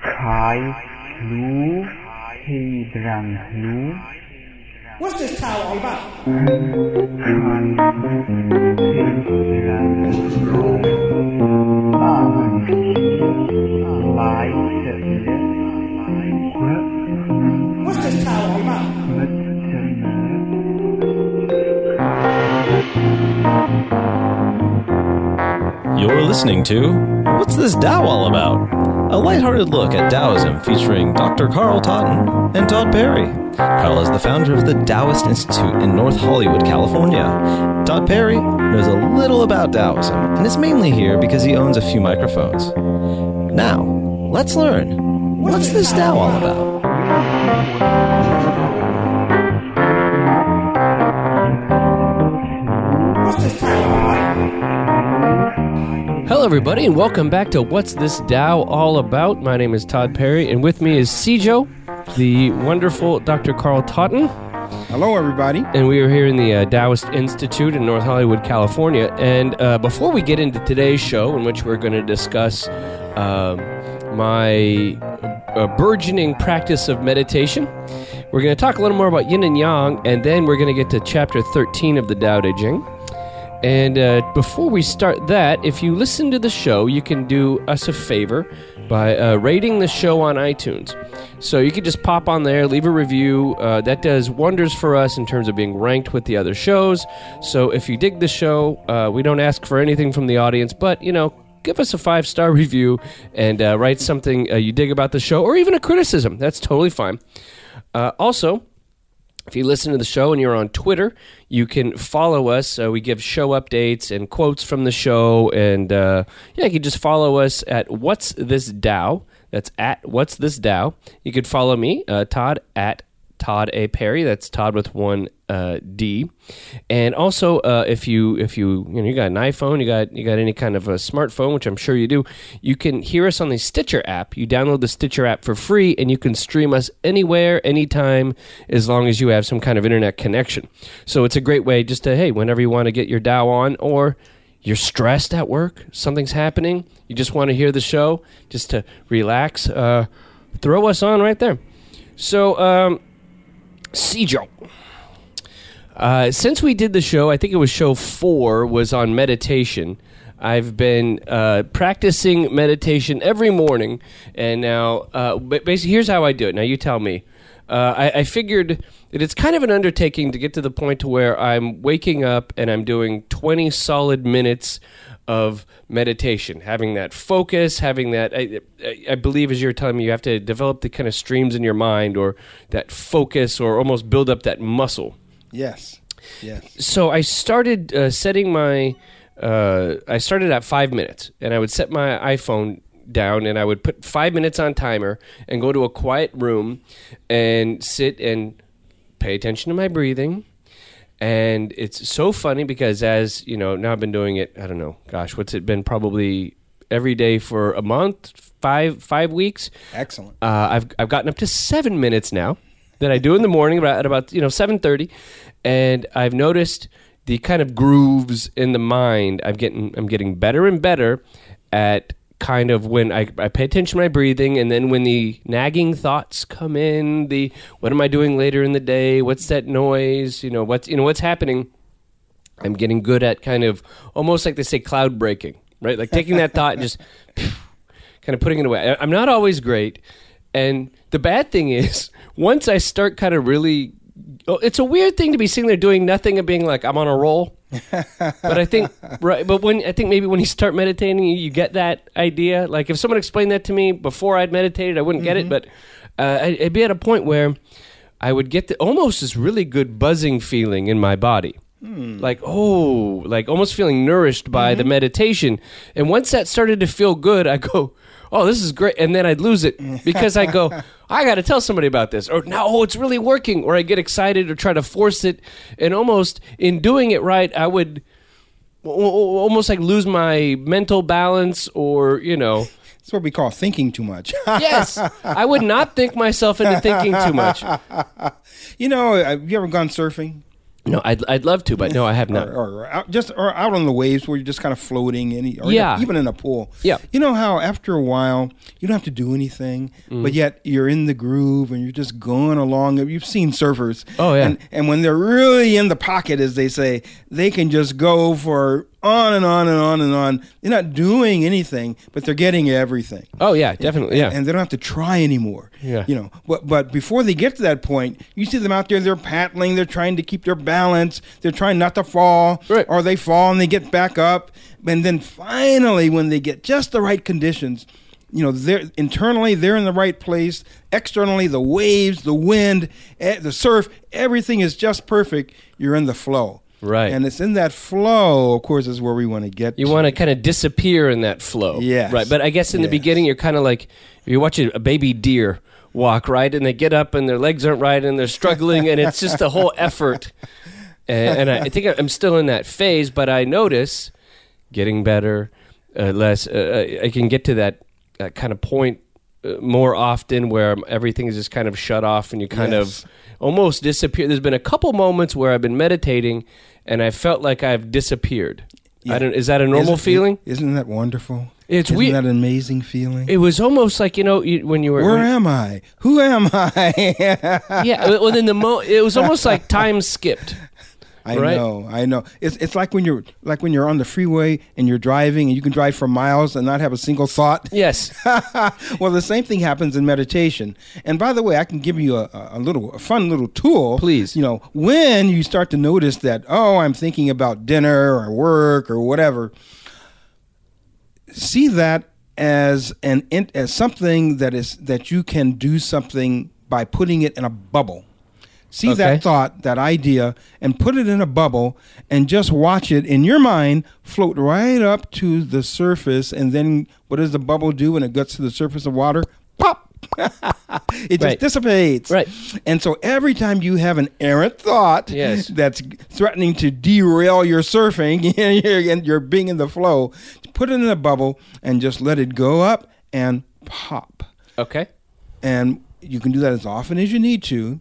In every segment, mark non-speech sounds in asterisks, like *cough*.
kai. What's this tower all about? You're listening to What's This Tao All About? A lighthearted look at Taoism featuring Dr. Carl Totten and Todd Perry. Carl is the founder of the Taoist Institute in North Hollywood, California. Todd Perry knows a little about Taoism and is mainly here because he owns a few microphones. Now, let's learn. What's this Tao all about? Everybody, and welcome back to What's This Tao All About? My name is Todd Perry, and with me is Sijo, the wonderful Dr. Carl Totten, Hello, everybody. and we are here in the uh, Taoist Institute in North Hollywood, California. And uh, before we get into today's show, in which we're going to discuss um my uh, burgeoning practice of meditation, we're going to talk a little more about yin and yang, and then we're going to get to chapter 13 of the Tao Te Ching. And uh, before we start that, if you listen to the show, you can do us a favor by uh, rating the show on iTunes. So you can just pop on there, leave a review. Uh, that does wonders for us in terms of being ranked with the other shows. So if you dig the show, uh, we don't ask for anything from the audience, but you know, give us a five star *laughs* review and uh, write something uh, you dig about the show, or even a criticism. That's totally fine. Also, if you listen to the show and you're on Twitter, you can follow us. Uh, we give show updates and quotes from the show, and uh, yeah, you can just follow us at What's This Tao. That's at What's This Tao. You could follow me, uh, Todd at Todd A Perry. That's Todd with one D. And also, uh, if you if you you know you got an iPhone, you got you got any kind of a smartphone, which I'm sure you do, you can hear us on the Stitcher app. You download the Stitcher app for free, and you can stream us anywhere, anytime, as long as you have some kind of internet connection. So it's a great way just to hey, whenever you want to get your Tao on, or you're stressed at work, something's happening, you just want to hear the show, just to relax, uh, throw us on right there. So. Um, Sijo. Uh, since we did the show, I think it was show four, was on meditation. I've been uh, practicing meditation every morning, and now, uh, basically, here's how I do it. Now, you tell me. Uh, I, I figured that it's kind of an undertaking to get to the point to where I'm waking up and I'm doing 20 solid minutes of meditation, having that focus, having that. I, I- I believe, as you're telling me, you have to develop the kind of streams in your mind or that focus or almost build up that muscle. Yes. Yes. So I started uh, setting my. Uh, I started at five minutes, and I would set my iPhone down, and I would put five minutes on timer, and go to a quiet room, and sit and pay attention to my breathing. And it's so funny because as you know, now I've been doing it. I don't know, gosh, what's it been? Probably every day for a month, five five weeks. Excellent. Uh, I've I've gotten up to seven minutes now that I do in the morning about at about you know seven thirty, and I've noticed the kind of grooves in the mind. I'm getting I'm getting better and better at kind of when I, I pay attention to my breathing and then when the nagging thoughts come in the what am i doing later in the day what's that noise you know what's you know what's happening i'm getting good at kind of almost like they say cloud breaking right like taking that thought and just *laughs* kind of putting it away. I'm not always great, and the bad thing is *laughs* once I start kind of really, oh, it's a weird thing to be sitting there doing nothing and being like I'm on a roll. *laughs* but I think right, but when I think maybe when you start meditating, you, you get that idea. Like if someone explained that to me before I'd meditated, I wouldn't get it. Mm-hmm. But uh, I- I'd be at a point where I would get the, almost this really good buzzing feeling in my body hmm. like oh like almost feeling nourished by the mm-hmm. meditation and once that started to feel good i go oh this is great and then i'd lose it *laughs* because i go i got to tell somebody about this or no oh, it's really working or i get excited or try to force it and almost in doing it right i would al- al- almost like lose my mental balance or you know *laughs* That's what we call thinking too much. *laughs* yes i would not think myself into thinking too much you know, have you ever gone surfing? No, I'd, I'd love to, but no, I have not. or, or out, just or out on the waves where you're just kind of floating, any or Yeah. even in a pool. Yeah. you know how after a while you don't have to do anything, Mm. but yet you're in the groove and you're just going along. You've seen surfers. Oh, yeah. and, and when they're really in the pocket, as they say, they can just go for on and on and on and on. They're not doing anything, but they're getting everything. Oh yeah, definitely. Yeah. And they don't have to try anymore. Yeah. You know, but but before they get to that point, you see them out there, they're paddling, they're trying to keep their balance, they're trying not to fall. Right. Or they fall and they get back up. And then finally when they get just the right conditions, you know, they're internally they're in the right place. Externally, the waves, the wind, eh, the surf, everything is just perfect. You're in the flow. Right. And it's in that flow, of course, is where we want to get You to. want to kind of disappear in that flow. Yes. Right. But I guess in the beginning, you're kind of like you watch a, baby deer walk, right? And they get up and their legs aren't right and they're struggling and it's just a whole effort. And, and I, I think I'm still in that phase, but I notice getting better, uh, less. Uh, I can get to that uh, kind of point uh, more often where everything is just kind of shut off and you kind Yes. of almost disappeared. There's been a couple moments where I've been meditating and I felt like I've disappeared. I don't. Is that a normal Isn't- feeling? Isn't that wonderful? It's Isn't weird. that an amazing feeling? It was almost like you know you, when you were. Where am I? Who am I? *laughs* yeah. Well, then the mo. It was almost like time skipped. I Right. know, I know. It's it's like when you're like when you're on the freeway and you're driving and you can drive for miles and not have a single thought. Yes. *laughs* well, the same thing happens in meditation. And by the way, I can give you a, a little a fun little tool. Please. You know, when you start to notice that, oh, I'm thinking about dinner or work or whatever, see that as an as something that is that you can do something by putting it in a bubble. See Okay. that thought, that idea, and put it in a bubble, and just watch it in your mind float right up to the surface. And then, what does the bubble do when it gets to the surface of water? Pop! *laughs* it just Right. dissipates. Right. And so every time you have an errant thought Yes. that's threatening to derail your surfing *laughs* and you're being in the flow, put it in a bubble and just let it go up and pop. Okay. And you can do that as often as you need to.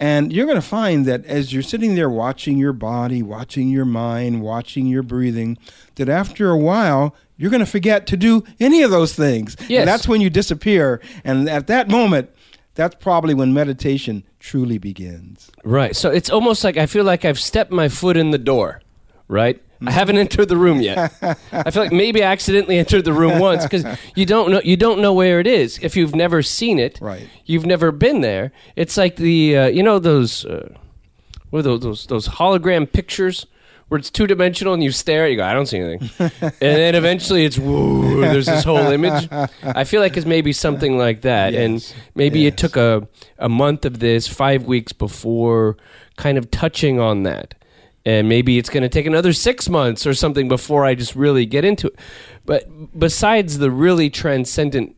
And you're going to find that as you're sitting there watching your body, watching your mind, watching your breathing, that after a while, you're going to forget to do any of those things. Yes. And that's when you disappear. And at that moment, that's probably when meditation truly begins. Right. So it's almost like I feel like I've stepped my foot in the door. Right. I haven't entered the room yet. *laughs* I feel like maybe I accidentally entered the room once because you don't know you don't know where it is if you've never seen it. Right. You've never been there. It's like the uh, you know those uh, what are those, those those hologram pictures where it's two dimensional and you stare at it, you go I don't see anything, *laughs* and then eventually it's whoa there's this whole image. I feel like it's maybe something like that, Yes. and maybe it took a a month of this, five weeks before kind of touching on that. And maybe it's going to take another six months or something before I just really get into it. But besides the really transcendent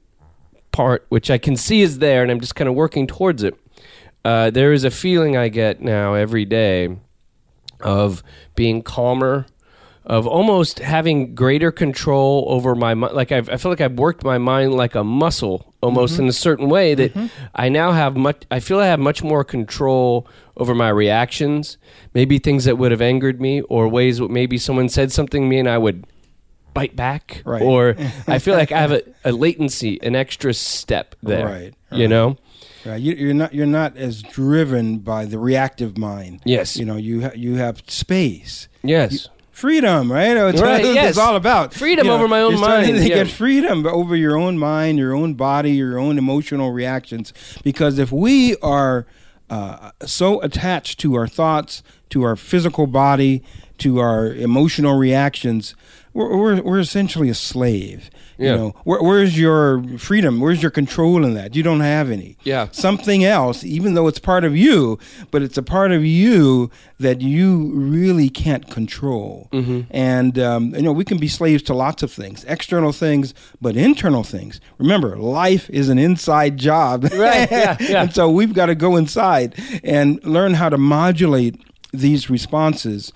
part, which I can see is there, and I'm just kind of working towards it. Uh, there is a feeling I get now every day of being calmer, of almost having greater control over my mind. Like I've, I feel like I've worked my mind like a muscle, almost mm-hmm. in a certain way that mm-hmm. I now have much. I feel I have much more control over my reactions. Maybe things that would have angered me, or ways that maybe someone said something to me and I would bite back Right. or *laughs* i feel like i have a, a latency an extra step there Right, you know Right. You, you're not you're not as driven by the reactive mind. Yes. You know you ha- you have space. yes freedom, right? That's Right, this yes. is all about. Freedom You over my own mind, To yeah. get freedom over your own mind, your own body, your own emotional reactions. Because if we are uh, so attached to our thoughts, to our physical body, to our emotional reactions, we're, we're, we're essentially a slave. Yeah. You know, Where, where's your freedom? Where's your control in that? You don't have any. Yeah. Something else, even though it's part of you, but it's a part of you that you really can't control. Mm-hmm. And um, you know, we can be slaves to lots of things, external things, but internal things. Remember, life is an inside job. Right, yeah, *laughs* yeah. and so we've got to go inside and learn how to modulate these responses.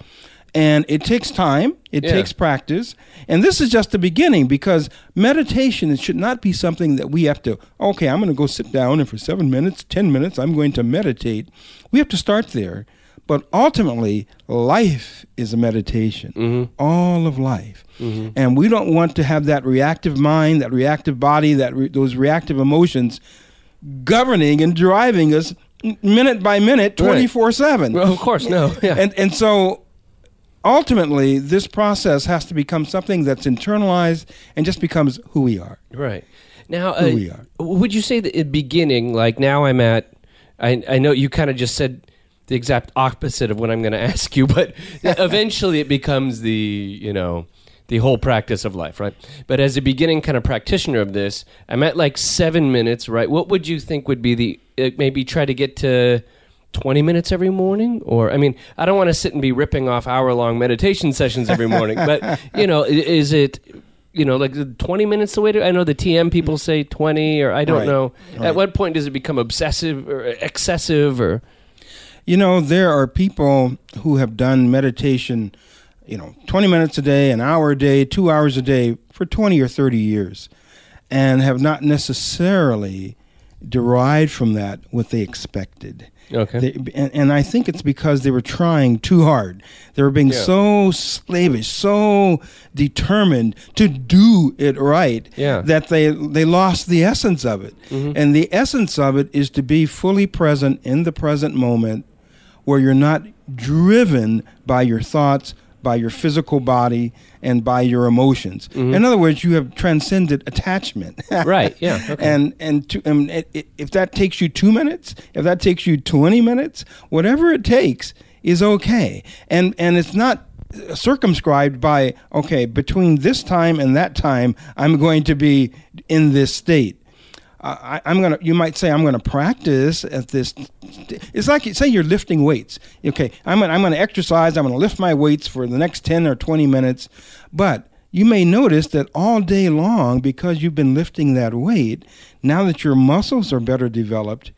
And it takes time, it Yeah. takes practice. And this is just the beginning because meditation it should not be something that we have to, okay, I'm going to go sit down and for seven minutes, 10 minutes, I'm going to meditate. We have to start there But ultimately, life is a meditation. Mm-hmm. All of life. And we don't want to have that reactive mind, that reactive body, that re- those reactive emotions governing and driving us minute by minute, Right. 24 7. Well, of course, no. Yeah. And and so ultimately this process has to become something that's internalized and just becomes who we are. Right. Now, Who uh, we are. would you say that at the beginning, like now I'm at, I, I know you kind of just said the exact opposite of what I'm going *laughs* to ask you, but *laughs* eventually it becomes the, you know, the whole practice of life, right? But as a beginning kind of practitioner of this, I'm at like seven minutes, right? What would you think would be the, uh, maybe try to get to 20 minutes every morning? Or, I mean, I don't want to sit and be ripping off hour long meditation sessions every morning, but, *laughs* you know, is it, you know, like 20 minutes the way to, I know the TM people say 20, or I don't Right, know. right. At what point does it become obsessive or excessive or, You know, there are people who have done meditation, you know, 20 minutes a day, an hour a day, two hours a day for 20 or 30 years, and have not necessarily derived from that what they expected. Okay. They, and, and I think it's because they were trying too hard. They were being Yeah. so slavish, so determined to do it right Yeah. that they they lost the essence of it. Mm-hmm. And the essence of it is to be fully present in the present moment where you're not driven by your thoughts, by your physical body, and by your emotions. In other words, you have transcended attachment. *laughs* Right, yeah, *laughs* okay. And and to, um, i- i- if that takes you two minutes, if that takes you twenty minutes, whatever it takes is okay. And and it's not circumscribed by okay between this time and that time I'm going to be in this state. I, I'm gonna. You might say I'm gonna practice at this. It's like say you're lifting weights. Okay, I'm gonna, I'm gonna exercise. I'm gonna lift my weights for the next ten or twenty minutes, but you may notice that all day long, because you've been lifting that weight, now that your muscles are better developed,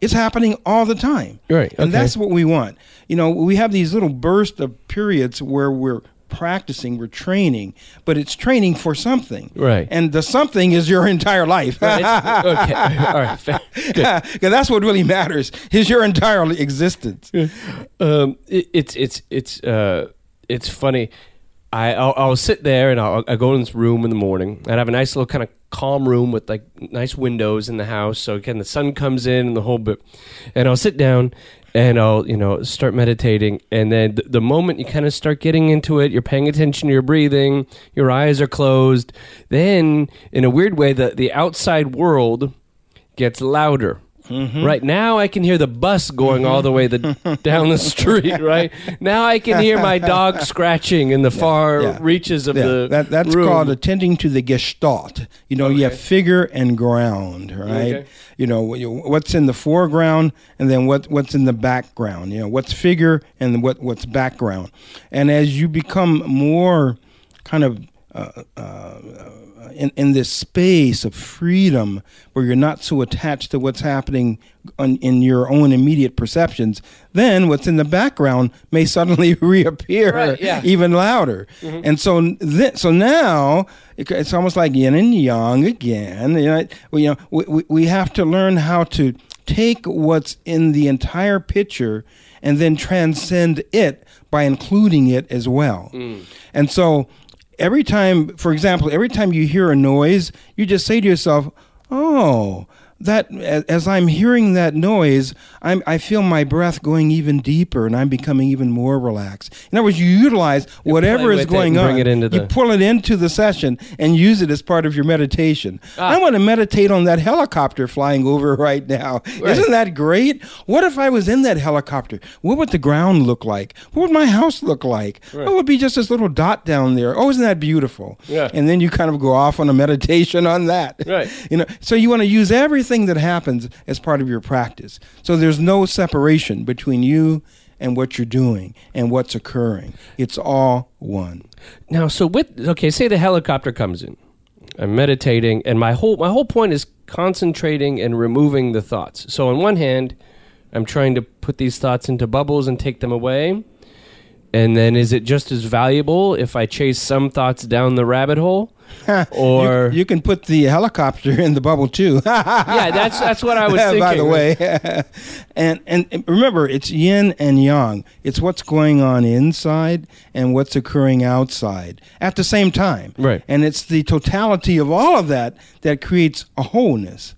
it's happening all the time. Right, Okay. And that's what we want. You know, we have these little bursts of periods where we're practicing, we're training, but it's training for something. Right. And the something is your *laughs* entire life. Right. *laughs* okay. *laughs* All right. Good. Because that's what really matters is your entire existence. um, it, it's it's it's uh, it's funny. I I'll, I'll sit there and I'll, I go in this room in the morning and I have a nice little kind of calm room with like nice windows in the house. So again, the sun comes in and the whole bit. And I'll sit down and I'll you know start meditating. And then the, the moment you kind of start getting into it, you're paying attention to your breathing. Your eyes are closed. Then in a weird way, the the outside world gets louder. Mm-hmm. Right now, I can hear the bus going all the way the, *laughs* down the street. Right now, I can hear my dog *laughs* scratching in the far yeah. reaches of Yeah, the that, that's room. called attending to the gestalt. You know, you have figure and ground, right? Okay. You know, what's in the foreground and then what what's in the background. You know, what's figure and what what's background. And as you become more kind of uh, uh, in, in this space of freedom where you're not so attached to what's happening on, in your own immediate perceptions, then what's in the background may suddenly *laughs* reappear Right, yeah. even louder. Mm-hmm. And so, th- so now it- it's almost like yin and yang again. You know, we, you know, we, we- we have to learn how to take what's in the entire picture and then transcend it by including it as well. Mm. And so, every time, for example, every time you hear a noise, you just say to yourself, "Oh." That as I'm hearing that noise, I'm, I feel my breath going even deeper, and I'm becoming even more relaxed. In other words, you utilize whatever is going on. you the- pull it into the session and use it as part of your meditation. Ah. I want to meditate on that helicopter flying over *laughs* right now. Right. Isn't that great? What if I was in that helicopter? What would the ground look like? What would my house look like? Right. What would be just this little dot down there? Oh, isn't that beautiful? Yeah. And then you kind of go off on a *laughs* meditation on that. Right. *laughs* You know, so you want to use everything that happens as part of your practice. So there's no separation between you and what you're doing and what's occurring. It's all one. Now, so with okay, say the helicopter comes in. I'm meditating, and my whole my whole point is concentrating and removing the thoughts. So on one hand, I'm trying to put these thoughts into bubbles and take them away. And then is it just as valuable if I chase some thoughts down the rabbit hole? *laughs* or you, you can put the helicopter in the bubble too. *laughs* yeah, that's that's what I was thinking. By the way, *laughs* and and remember, it's yin and yang. It's what's going on inside and what's occurring outside at the same time. Right. And it's the totality of all of that that creates a wholeness.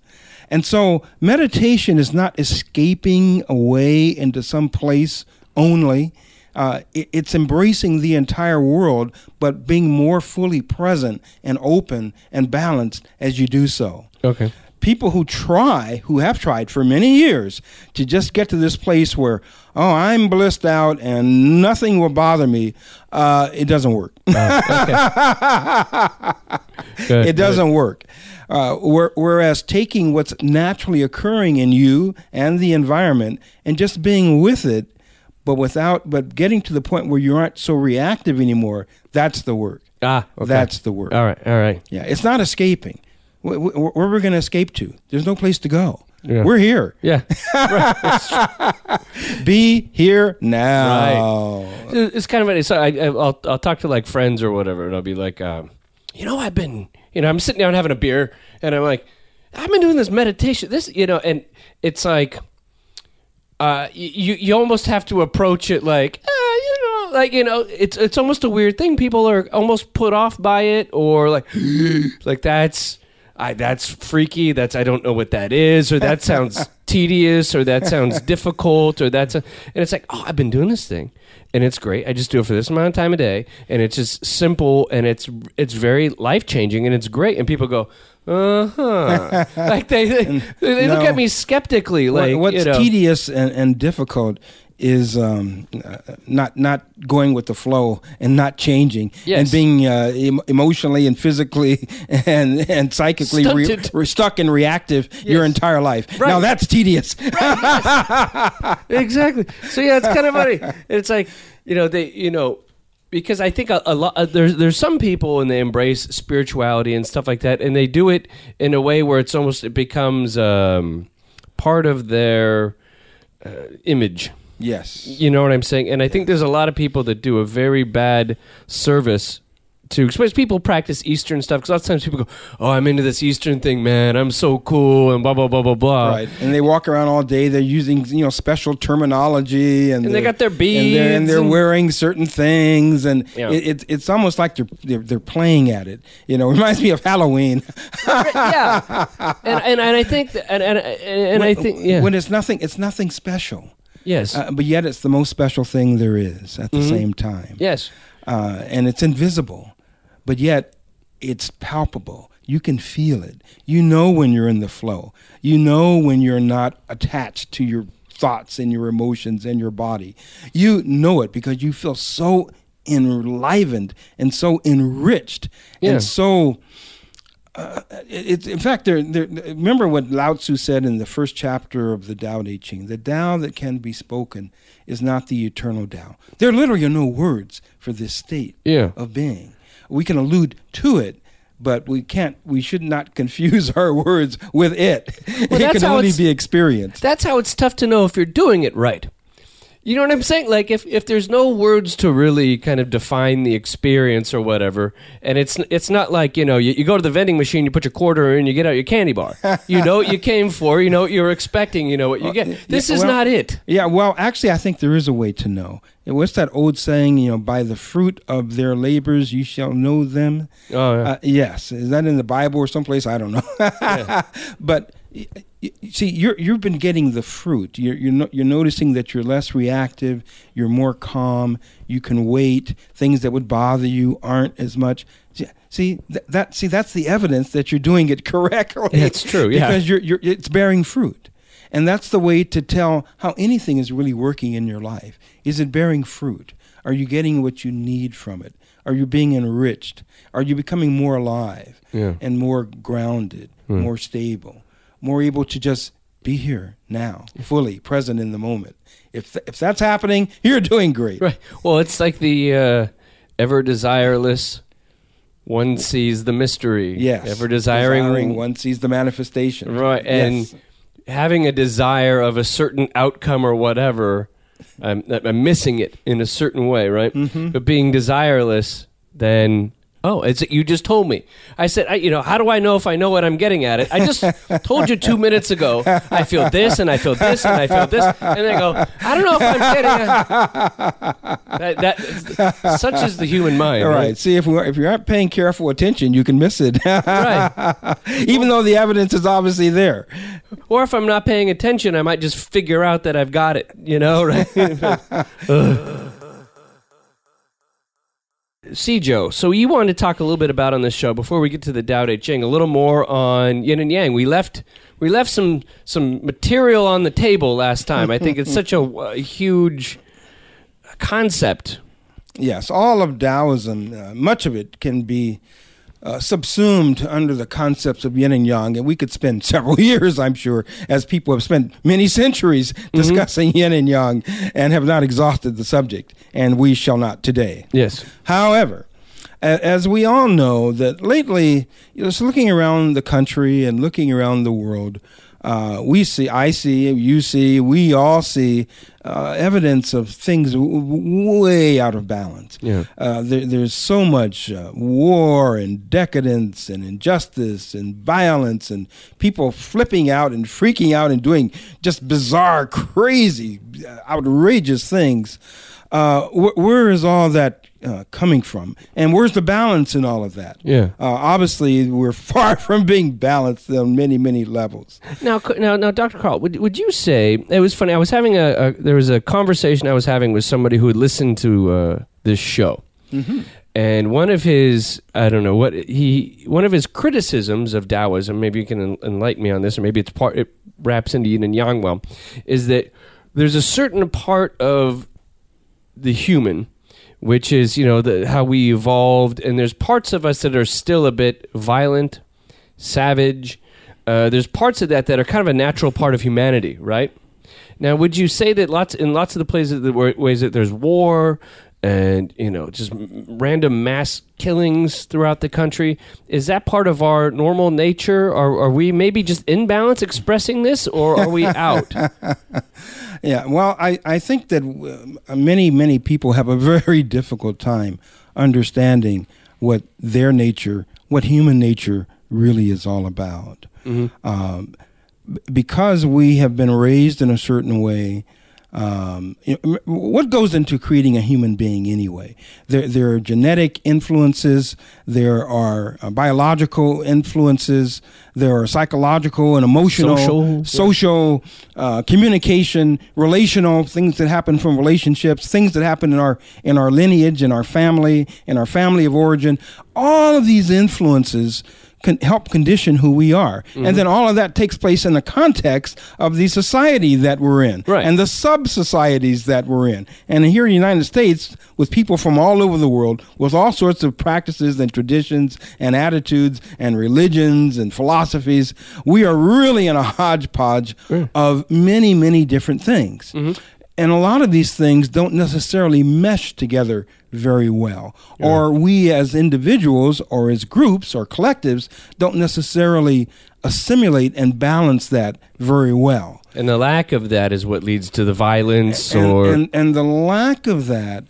And so meditation is not escaping away into some place only. Uh, it, it's embracing the entire world, but being more fully present and open and balanced as you do so. okay. People who try, who have tried for many years, to just get to this place where, oh, I'm blissed out and nothing will bother me, uh, it doesn't work. *laughs* Good, it doesn't work. Uh, where, whereas taking what's naturally occurring in you and the environment and just being with it, but without, but getting to the point where you aren't so reactive anymore, that's the work. Ah, okay. That's the work. all right. All right. Yeah, it's not escaping. Wh- wh- Where we're going to escape to? There's no place to go. Yeah. We're here. Yeah. *laughs* Be here now. it's kind of funny. So I, I- I'll I'll talk to like friends or whatever, and I'll be like, um, you know, I've been, you know, I'm sitting down having a beer, and I'm like, I've been doing this meditation, this, you know, and it's like, uh, you you almost have to approach it like, uh, you know, like you know, it's it's almost a weird thing. People are almost put off by it, or like, *gasps* like that's. I, that's freaky. That's I don't know what that is, or that sounds *laughs* tedious, or that sounds difficult, or that's a, and it's like, oh, I've been doing this thing, and it's great. I just do it for this amount of time a day, and it's just simple, and it's it's very life changing, and it's great. And people go, uh huh, *laughs* like they they, they look at me skeptically, like what, what's you know, tedious and, and difficult is um, uh, not not going with the flow and not changing Yes. and being uh, em- emotionally and physically *laughs* and and psychically re- re- stuck and reactive your entire life. Right. Now that's tedious. *laughs* exactly. So yeah, it's kind of funny. It's like you know they you know because I think a, a lot uh, there's there's some people and they embrace spirituality and stuff like that, and they do it in a way where it's almost it becomes um, part of their uh, image. yes. You know what I'm saying? And I think there's a lot of people that do a very bad service to, especially people practice Eastern stuff. Because lots of times people go, "Oh, I'm into this Eastern thing, man. I'm so cool," and blah blah blah blah blah. Right, and they walk around all day. They're using you know special terminology, and, And they got their and they're, and they're and- wearing certain things, and Yeah. it, it, it's almost like they're, they're they're playing at it. You know, it *laughs* reminds me of Halloween. yeah, and, and and I think that, and and and I think yeah, when it's nothing, it's nothing special, yes, uh, but yet it's the most special thing there is at the Mm-hmm. same time. yes, uh, and it's invisible, but yet it's palpable. You can feel it. You know when you're in the flow. You know when you're not attached to your thoughts and your emotions and your body. You know it because you feel so enlivened and so enriched Yeah. and so. Uh, it, it's in fact, there, there. Remember what Lao Tzu said in the first chapter of the Tao Te Ching: "The Tao that can be spoken is not the eternal Tao." There literally are no words for this state yeah. of being. We can allude to it, but we can't. We should not confuse *laughs* our words with it. it can only be experienced. That's how it's tough to know if you're doing it right. You know what I'm saying? Like if, if there's no words to really kind of define the experience or whatever, and it's it's not like you know you, you go to the vending machine, you put your quarter in, you get out your candy bar. *laughs* You know what you came for, you know what you're expecting, you know what you get. This Yeah, is well- not it. Yeah, well, actually, I think there is a way to know. What's that old saying? You know, by the fruit of their labors you shall know them. Oh, yeah. Uh, yes, is that in the Bible or someplace? I don't know. *laughs* but y- y- see, you're you've been getting the fruit. You're you're, no, you're noticing that you're less reactive. You're more calm. You can wait. Things that would bother you aren't as much. See- See th- that? See that's the evidence that you're doing it *laughs* correctly. It's true, yeah. because you're you're it's bearing fruit. And that's the way to tell how anything is really working in your life. Is it bearing fruit? Are you getting what you need from it? Are you being enriched? Are you becoming more alive Yeah. and more grounded, hmm. more stable, more able to just be here now, fully present in the moment? If th- if that's happening, *laughs* you're doing great. Right. Well, it's like the uh, ever desireless. One sees the mystery. Yes. Ever desiring. one sees the manifestation. Right. And Yes. having a desire of a certain outcome or whatever, I'm, I'm missing it in a certain way, right? Mm-hmm. But being desireless, then Oh, it's you just told me. I said, I, you know, how do I know if I know what I'm getting at it? I just *laughs* told you two minutes ago. I feel this, and I feel this, and I feel this, and I go, I don't know if I'm getting. it. that, that such is the human mind. All right? right. See, if we if you aren't paying careful attention, you can miss it. Right. *laughs* Even though the evidence is obviously there. Or if I'm not paying attention, I might just figure out that I've got it. You know, right? *laughs* Sijo. So you wanted to talk a little bit about on this show before we get to the Tao Te Ching, a little more on yin and yang. We left we left some some material on the table last time. I think it's such a, a huge concept. Yes, all of Taoism, uh, much of it can be uh, subsumed under the concepts of yin and yang, and we could spend *laughs* several years, I'm sure, as people have spent many centuries discussing yin and yang and have not exhausted the subject, and we shall not today. Yes. However, as we all know, that lately, you know, just looking around the country and looking around the world, uh, we see, I see, you see, we all see uh, evidence of things w- w- way out of balance. Yeah. Uh, there, there's so much uh, war and decadence and injustice and violence and people flipping out and freaking out and doing just bizarre, crazy, uh, outrageous things. Uh, wh- where is all that uh, coming from? And where's the balance in all of that? Yeah. Uh, obviously, we're *laughs* far from being balanced on many, many levels. Now, now, now, Dr. Carl, would, would you say it was funny? I was having a, a there was a conversation I was having with somebody who had listened to uh, this show, and one of his I don't know what he one of his criticisms of Taoism. Maybe you can enlighten me on this, or maybe it's part it wraps into yin and yang well, is that there's a certain part of the human which is you know the, how we evolved. And there's parts of us that are still a bit violent savage. Uh, there's parts of that that are kind of a natural part of humanity right? Now would you say that lots in lots of the places that ways that there's war and you know just random mass killings throughout the country. Is that part of our normal nature? Or are we maybe just in balance expressing this or are we *laughs* out? Yeah, well, I, I think that uh, many, many people have a *laughs* very difficult time understanding what their nature, what human nature really is all about. Um, because we have been raised in a certain way, um, you know, m- what goes into creating a human being anyway? There, there are genetic influences, there are uh, biological influences, there are psychological and emotional, Social. social uh, communication, relational things that happen from relationships, things that happen in our in our lineage, in our family, in our family of origin. All of these influences can help condition who we are, and mm-hmm. then all of that takes place in the context of the society that we're in, Right. and the sub societies that we're in. And here in the United States, with people from all over the world, with all sorts of practices and traditions and attitudes and religions and philosophies, we are really in a hodgepodge of many, many different things. Mm-hmm. And a lot of these things don't necessarily mesh together very well. Or we as individuals or as groups or collectives don't necessarily assimilate and balance that very well and the lack of that is what leads to the violence and, or and, and the lack of that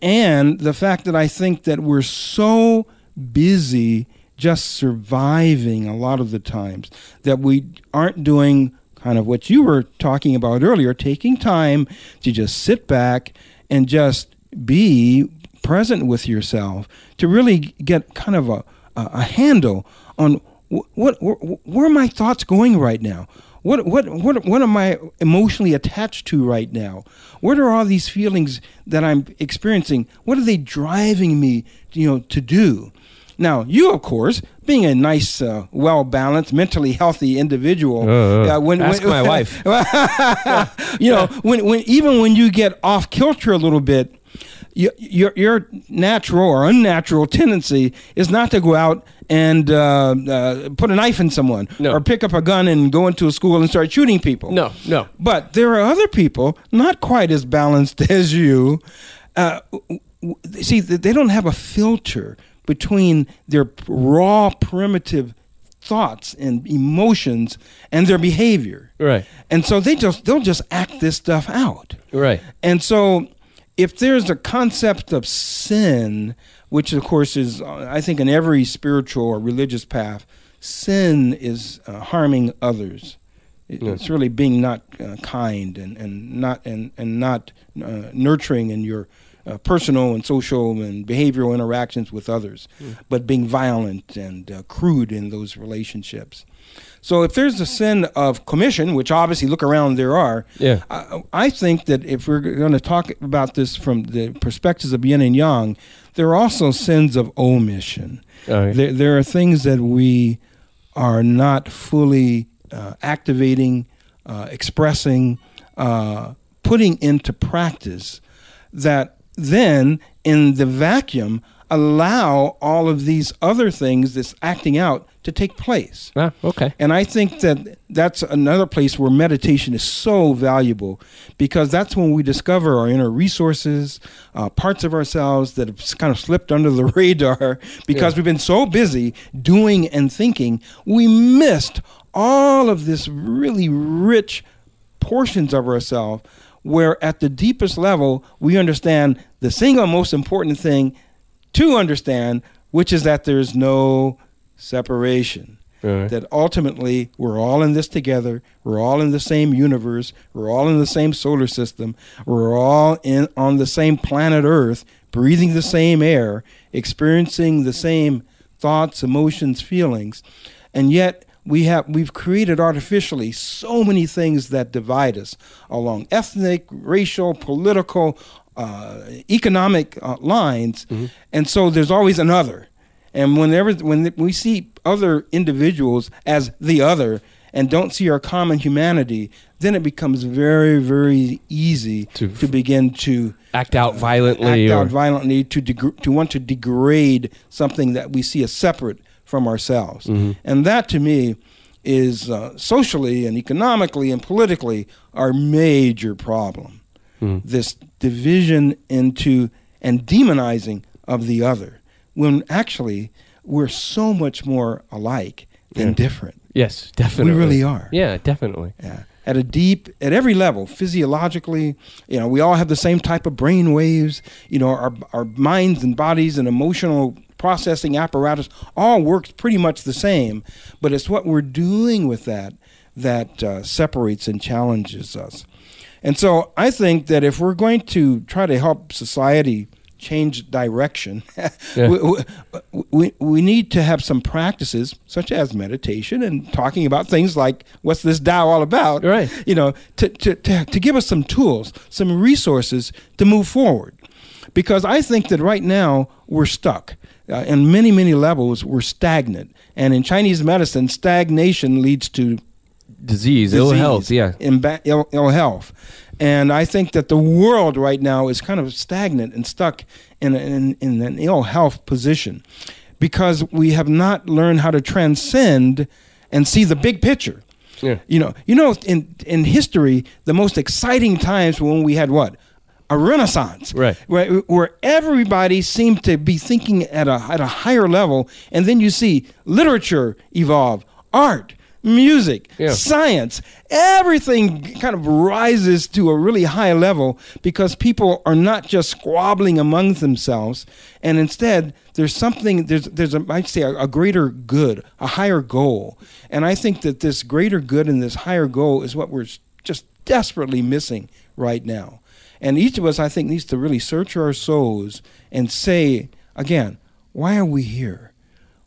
and the fact that I think that we're so busy just surviving a lot of the times that we aren't doing kind of what you were talking about earlier, taking time to just sit back and just be present with yourself to really get kind of a, a, a handle on wh- what, wh- where are my thoughts going right now? What what what what am I emotionally attached to right now? What are all these feelings that I'm experiencing? What are they driving me, you know, to do? Now, you, of course, being a nice, uh, well balanced, mentally healthy individual, Uh, uh. Ask my *laughs* wife. *laughs* you know, when when even when you get off kilter a little bit, your your, your natural or unnatural tendency is not to go out and uh, uh, put a knife in someone No. or pick up a gun and go into a school and start shooting people. no no But there are other people not quite as balanced *laughs* as you. Uh, see, th- they don't have a filter between their raw, primitive thoughts and emotions and their behavior. right And so they just they'll just act this stuff out. right And so if there's a concept of sin, which of course is, uh, I think, in every spiritual or religious path, sin is uh, harming others. It- Yeah. It's really being not uh, kind and, and not and, and not uh, nurturing in your uh, personal and social and behavioral interactions with others, but being violent and uh, crude in those relationships. So if there's a sin of commission, which obviously look around there are, Yeah. I, I think that if we're going to talk about this from the perspectives of yin and yang, there are also sins of omission. Right. There, there are things that we are not fully uh, activating, uh, expressing, uh, putting into practice that then in the vacuum allow all of these other things that's acting out to take place. Ah, okay. And I think that that's another place where meditation is so valuable because that's when we discover our inner resources, uh, parts of ourselves that have kind of slipped under the *laughs* radar because Yeah. we've been so busy doing and thinking, we missed all of this really rich portions of ourselves where at the deepest level we understand the single most important thing to understand, which is that there's no separation. Right. That ultimately we're all in this together. We're all in the same universe. We're all in the same solar system. We're all in on the same planet Earth, breathing the same air, experiencing the same thoughts, emotions, feelings, and yet we have we've created artificially so many things that divide us along ethnic, racial, political, uh, economic uh, lines, and so there's always another. And whenever when we see other individuals as the other and don't see our common humanity, then it becomes very, very easy To to, begin to Act out violently act or out violently to deg- to want to degrade something that we see as separate from ourselves, Mm-hmm. and that to me is uh, socially and economically and politically our major problem. Mm. This division into and demonizing of the other, when actually we're so much more alike than Yeah. different. yes, definitely. We really are. Yeah, definitely. Yeah. At a deep, at every level, physiologically, you know, we all have the same type of brain waves. You know, our our minds and bodies and emotional processing apparatus all works pretty much the same. But it's what we're doing with that that uh, separates and challenges us. And so I think that if we're going to try to help society change direction, *laughs* Yeah. we, we, we, need to have some practices such as meditation and talking about things like what's this Tao all about, Right. you know, to, to, to, to give us some tools, some resources to move forward. Because I think that right now we're stuck. Uh, in many, many levels, we're stagnant. And in Chinese medicine, stagnation leads to Disease, ill health. Yeah. imba- Ill, ill health. And I think that the world right now is kind of stagnant and stuck in, a- in, in an ill health position because we have not learned how to transcend and see the big picture. Yeah. You know, you know, in in history, the most exciting times were when we had what a renaissance, Right. Where, where everybody seemed to be thinking at a at a higher level, and then you see literature evolve, art, music, Yeah. science, everything kind of rises to a really high level because people are not just squabbling among themselves, and instead there's something there's there's a I'd say a, a greater good, a higher goal, and I think that this greater good and this higher goal is what we're just desperately missing right now, and each of us I think needs to really search our souls and say again, why are we here?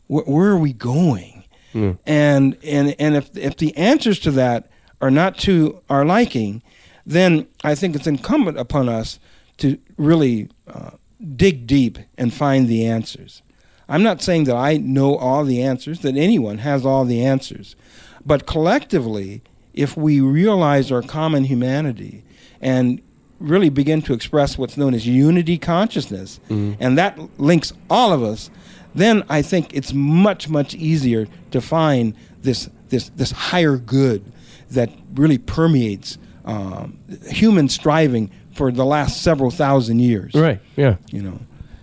Wh- where are we going? Mm. And and and if if the answers to that are not to our liking, then I think it's incumbent upon us to really uh, dig deep and find the answers. I'm not saying that I know all the answers, that anyone has all the answers, but collectively, if we realize our common humanity and really begin to express what's known as unity consciousness, and that links all of us, then I think it's much much easier to find this this this higher good that really permeates um, human striving for the last several thousand years. Right. Yeah. You know,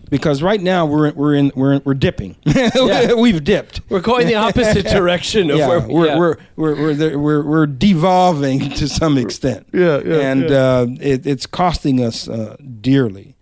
because right now we're we're in we're we're dipping. *laughs* Yeah. *laughs* We've dipped. We're going the opposite *laughs* direction of yeah, where we're, yeah. we're we're we're we're we're devolving to some extent. Yeah, yeah, and Uh, it, it's costing us uh, dearly.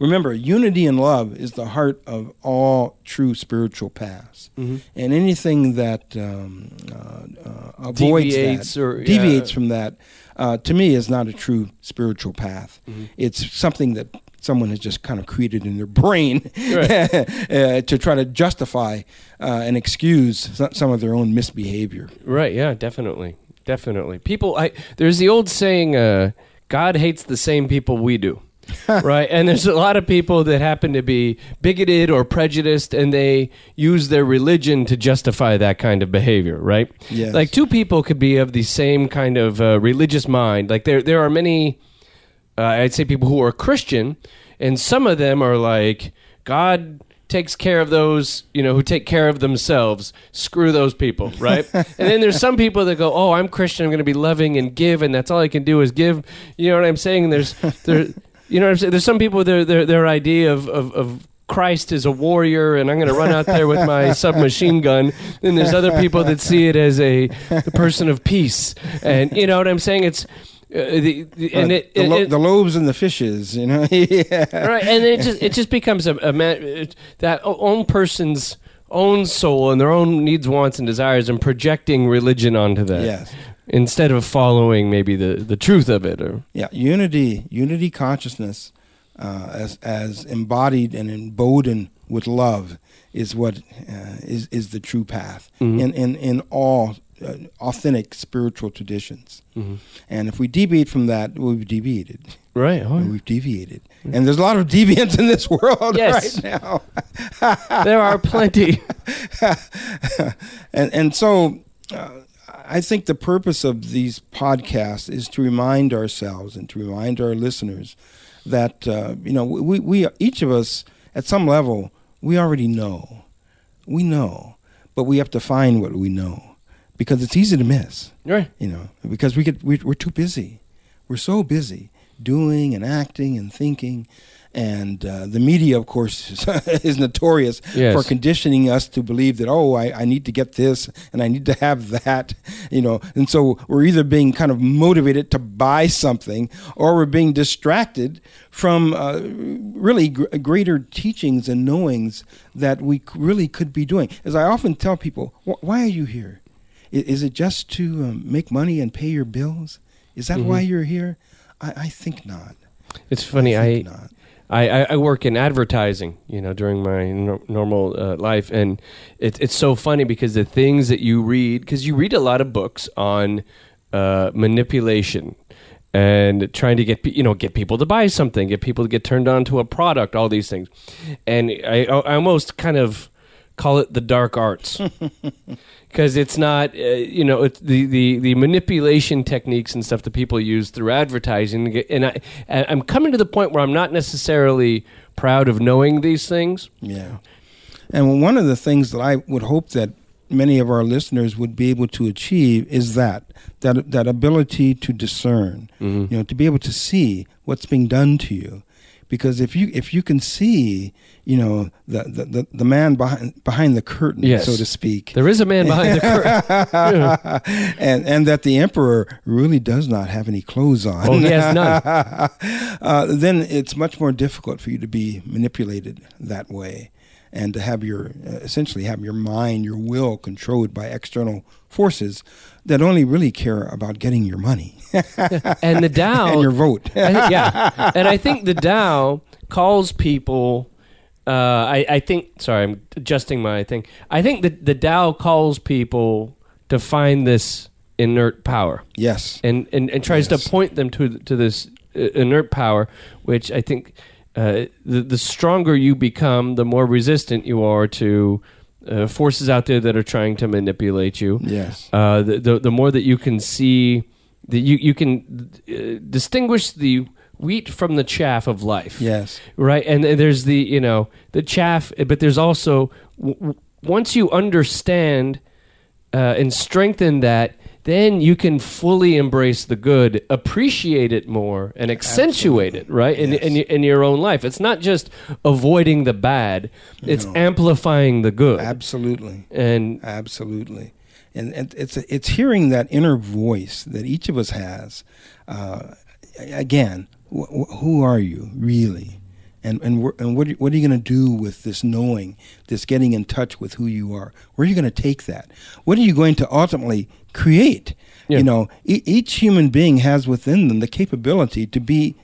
Remember, unity and love is the heart of all true spiritual paths, Mm-hmm. and anything that um, uh, uh, avoids Deviates that, or- yeah. deviates from that, uh, to me, is not a true spiritual path. Mm-hmm. It's something that someone has just kind of created in their brain *laughs* Right. *laughs* uh, to try to justify uh, and excuse some of their own misbehavior. Right. Yeah. Definitely. Definitely. People. I. There's the old saying. Uh, God hates the same people we do. *laughs* right. And there's a lot of people that happen to be bigoted or prejudiced, and they use their religion to justify that kind of behavior. Right. Yes. Like two people could be of the same kind of uh, religious mind. Like there, there are many. Uh, I'd say people who are Christian, and some of them are like God takes care of those you know who take care of themselves screw those people right *laughs* and then there's some people that go oh i'm christian i'm going to be loving and give and that's all i can do is give you know what i'm saying And there's there you know what i'm saying there's some people their their, their idea of, of, of Christ is a warrior, and I'm going to run out there with my *laughs* submachine gun. Then there's other people that see it as a, a person of peace, and you know what I'm saying. It's uh, the, the, and Uh, it, the, lo- it- the lobes and the fishes, you know. *laughs* yeah. right and it just it just becomes a, a man, it- that own person's own soul and their own needs wants and desires and projecting religion onto that Yes. Instead of following maybe the, the truth of it or Yeah, unity, unity consciousness, uh, as as embodied and emboldened with love, is what uh, is is the true path Mm-hmm. in in in all uh, authentic spiritual traditions. Mm-hmm. And if we deviate from that, we've deviated. right oh, We've deviated, and there's a lot of *laughs* deviants in this world Yes. right now. there are plenty *laughs* and and so uh, I think the purpose of these podcasts is to remind ourselves and to remind our listeners that uh, you know we we each of us at some level we already know. We know. But we have to find what we know because it's easy to miss right. you know because we get we, we're too busy. We're so busy doing and acting and thinking and uh, the media of course is, *laughs* is notorious Yes. for conditioning us to believe that oh I, I need to get this and i need to have that *laughs* you know and so we're either being kind of motivated to buy something or we're being distracted from uh, really gr- greater teachings and knowings that we c- really could be doing as i often tell people "Wh- why are you here I- Is it just to um, make money and pay your bills? Is that why you're here? I, I think not. it's funny I i think not. I, I, I work in advertising, you know, during my nor normal uh, life, and it, it's so funny because the things that you read, because you read a lot of books on uh, manipulation and trying to get you know get people to buy something, get people to get turned on to a product, all these things, and I, I almost kind of call it the dark arts *laughs* because it's not uh, you know it's the, the the manipulation techniques and stuff that people use through advertising and I and I'm coming to the point where I'm not necessarily proud of knowing these things Yeah. And one of the things that I would hope that many of our listeners would be able to achieve is that that that ability to discern, you know, to be able to see what's being done to you. Because if you if you can see, you know, the the, the, the man behind behind the curtain, Yes. so to speak, there is a man behind the curtain *laughs* and and that the emperor really does not have any clothes on. Oh, he has none. *laughs* uh, then it's much more difficult for you to be manipulated that way, and to have your uh, essentially have your mind, your will controlled by external forces that only really care about getting your money *laughs* and the *laughs* Dow and your vote. *laughs* I yeah, and I think the Tao calls people. Uh, I, I think. Sorry, I'm adjusting my thing. I think that the Tao calls people to find this inert power, yes. and and, and tries Yes. to point them to to this uh, inert power, which I think uh, the the stronger you become, the more resistant you are to uh, forces out there that are trying to manipulate you Yes. uh, the, the the more that you can see that you you can uh, distinguish the wheat from the chaff of life. Yes. Right, and, and there's the you know the chaff, but there's also w- once you understand uh, and strengthen that, then you can fully embrace the good, appreciate it more, and accentuate it, right? In, in, in your own life. It's not just avoiding the bad, it's amplifying the good. Absolutely. And Absolutely, and, and it's it's hearing that inner voice that each of us has. Uh, again, wh- wh- who are you really, and and and what are, what are you going to do with this knowing, this getting in touch with who you are? Where are you going to take that? What are you going to ultimately create? Yeah. You know, e- each human being has within them the capability to be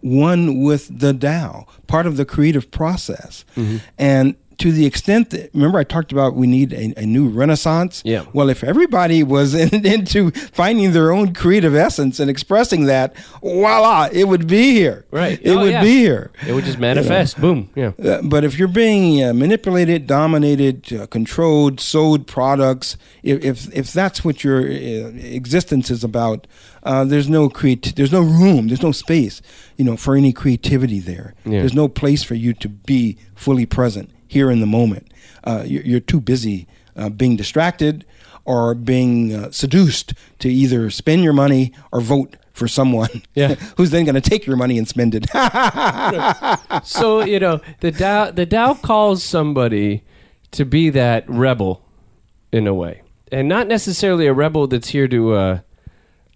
one with the Tao, part of the creative process. Mm-hmm. And to the extent that, remember, I talked about we need a, a new renaissance? Yeah. Well, if everybody was *laughs* in, into finding their own creative essence and expressing that, voila, it would be here. Right. It Oh, would yeah. be here. it would just manifest. Boom. Yeah. Uh, but if you're being uh, manipulated, dominated, uh, controlled, sold products, if, if if that's what your uh, existence is about, uh, there's no creat- there's no room, there's no space, you know, for any creativity there. Yeah. There's no place for you to be fully present here in the moment. Uh, you're, you're too busy uh, being distracted or being uh, seduced to either spend your money or vote for someone *laughs* Yeah. who's then going to take your money and spend it. *laughs* so you know the Tao the Tao calls somebody to be that rebel in a way, and not necessarily a rebel that's here to uh,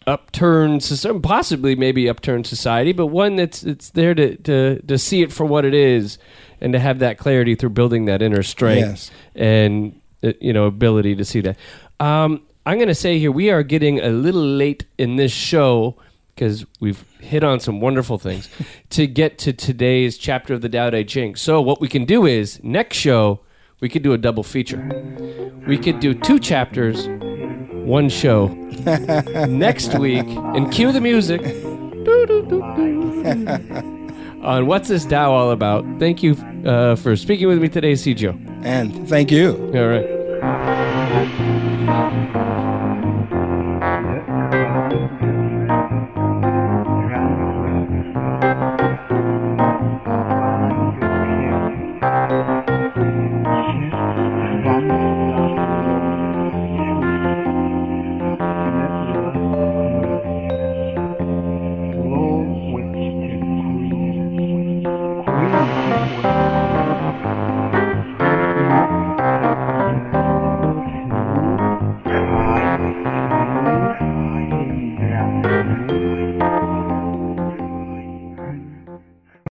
upturn society, possibly maybe upturn society, but one that's it's there to, to to see it for what it is, and to have that clarity through building that inner strength Yes. and uh, you know ability to see that. Um, I'm going to say here we are getting a little late in this show because we've hit on some wonderful things *laughs* to get to today's chapter of the Tao Te Ching. So what we can do is next show we could do a double feature. We could do two chapters, one show *laughs* next week, and cue the music. *laughs* on What's This Tao All About. Thank you uh, for speaking with me today, Sijo. And thank you. All right.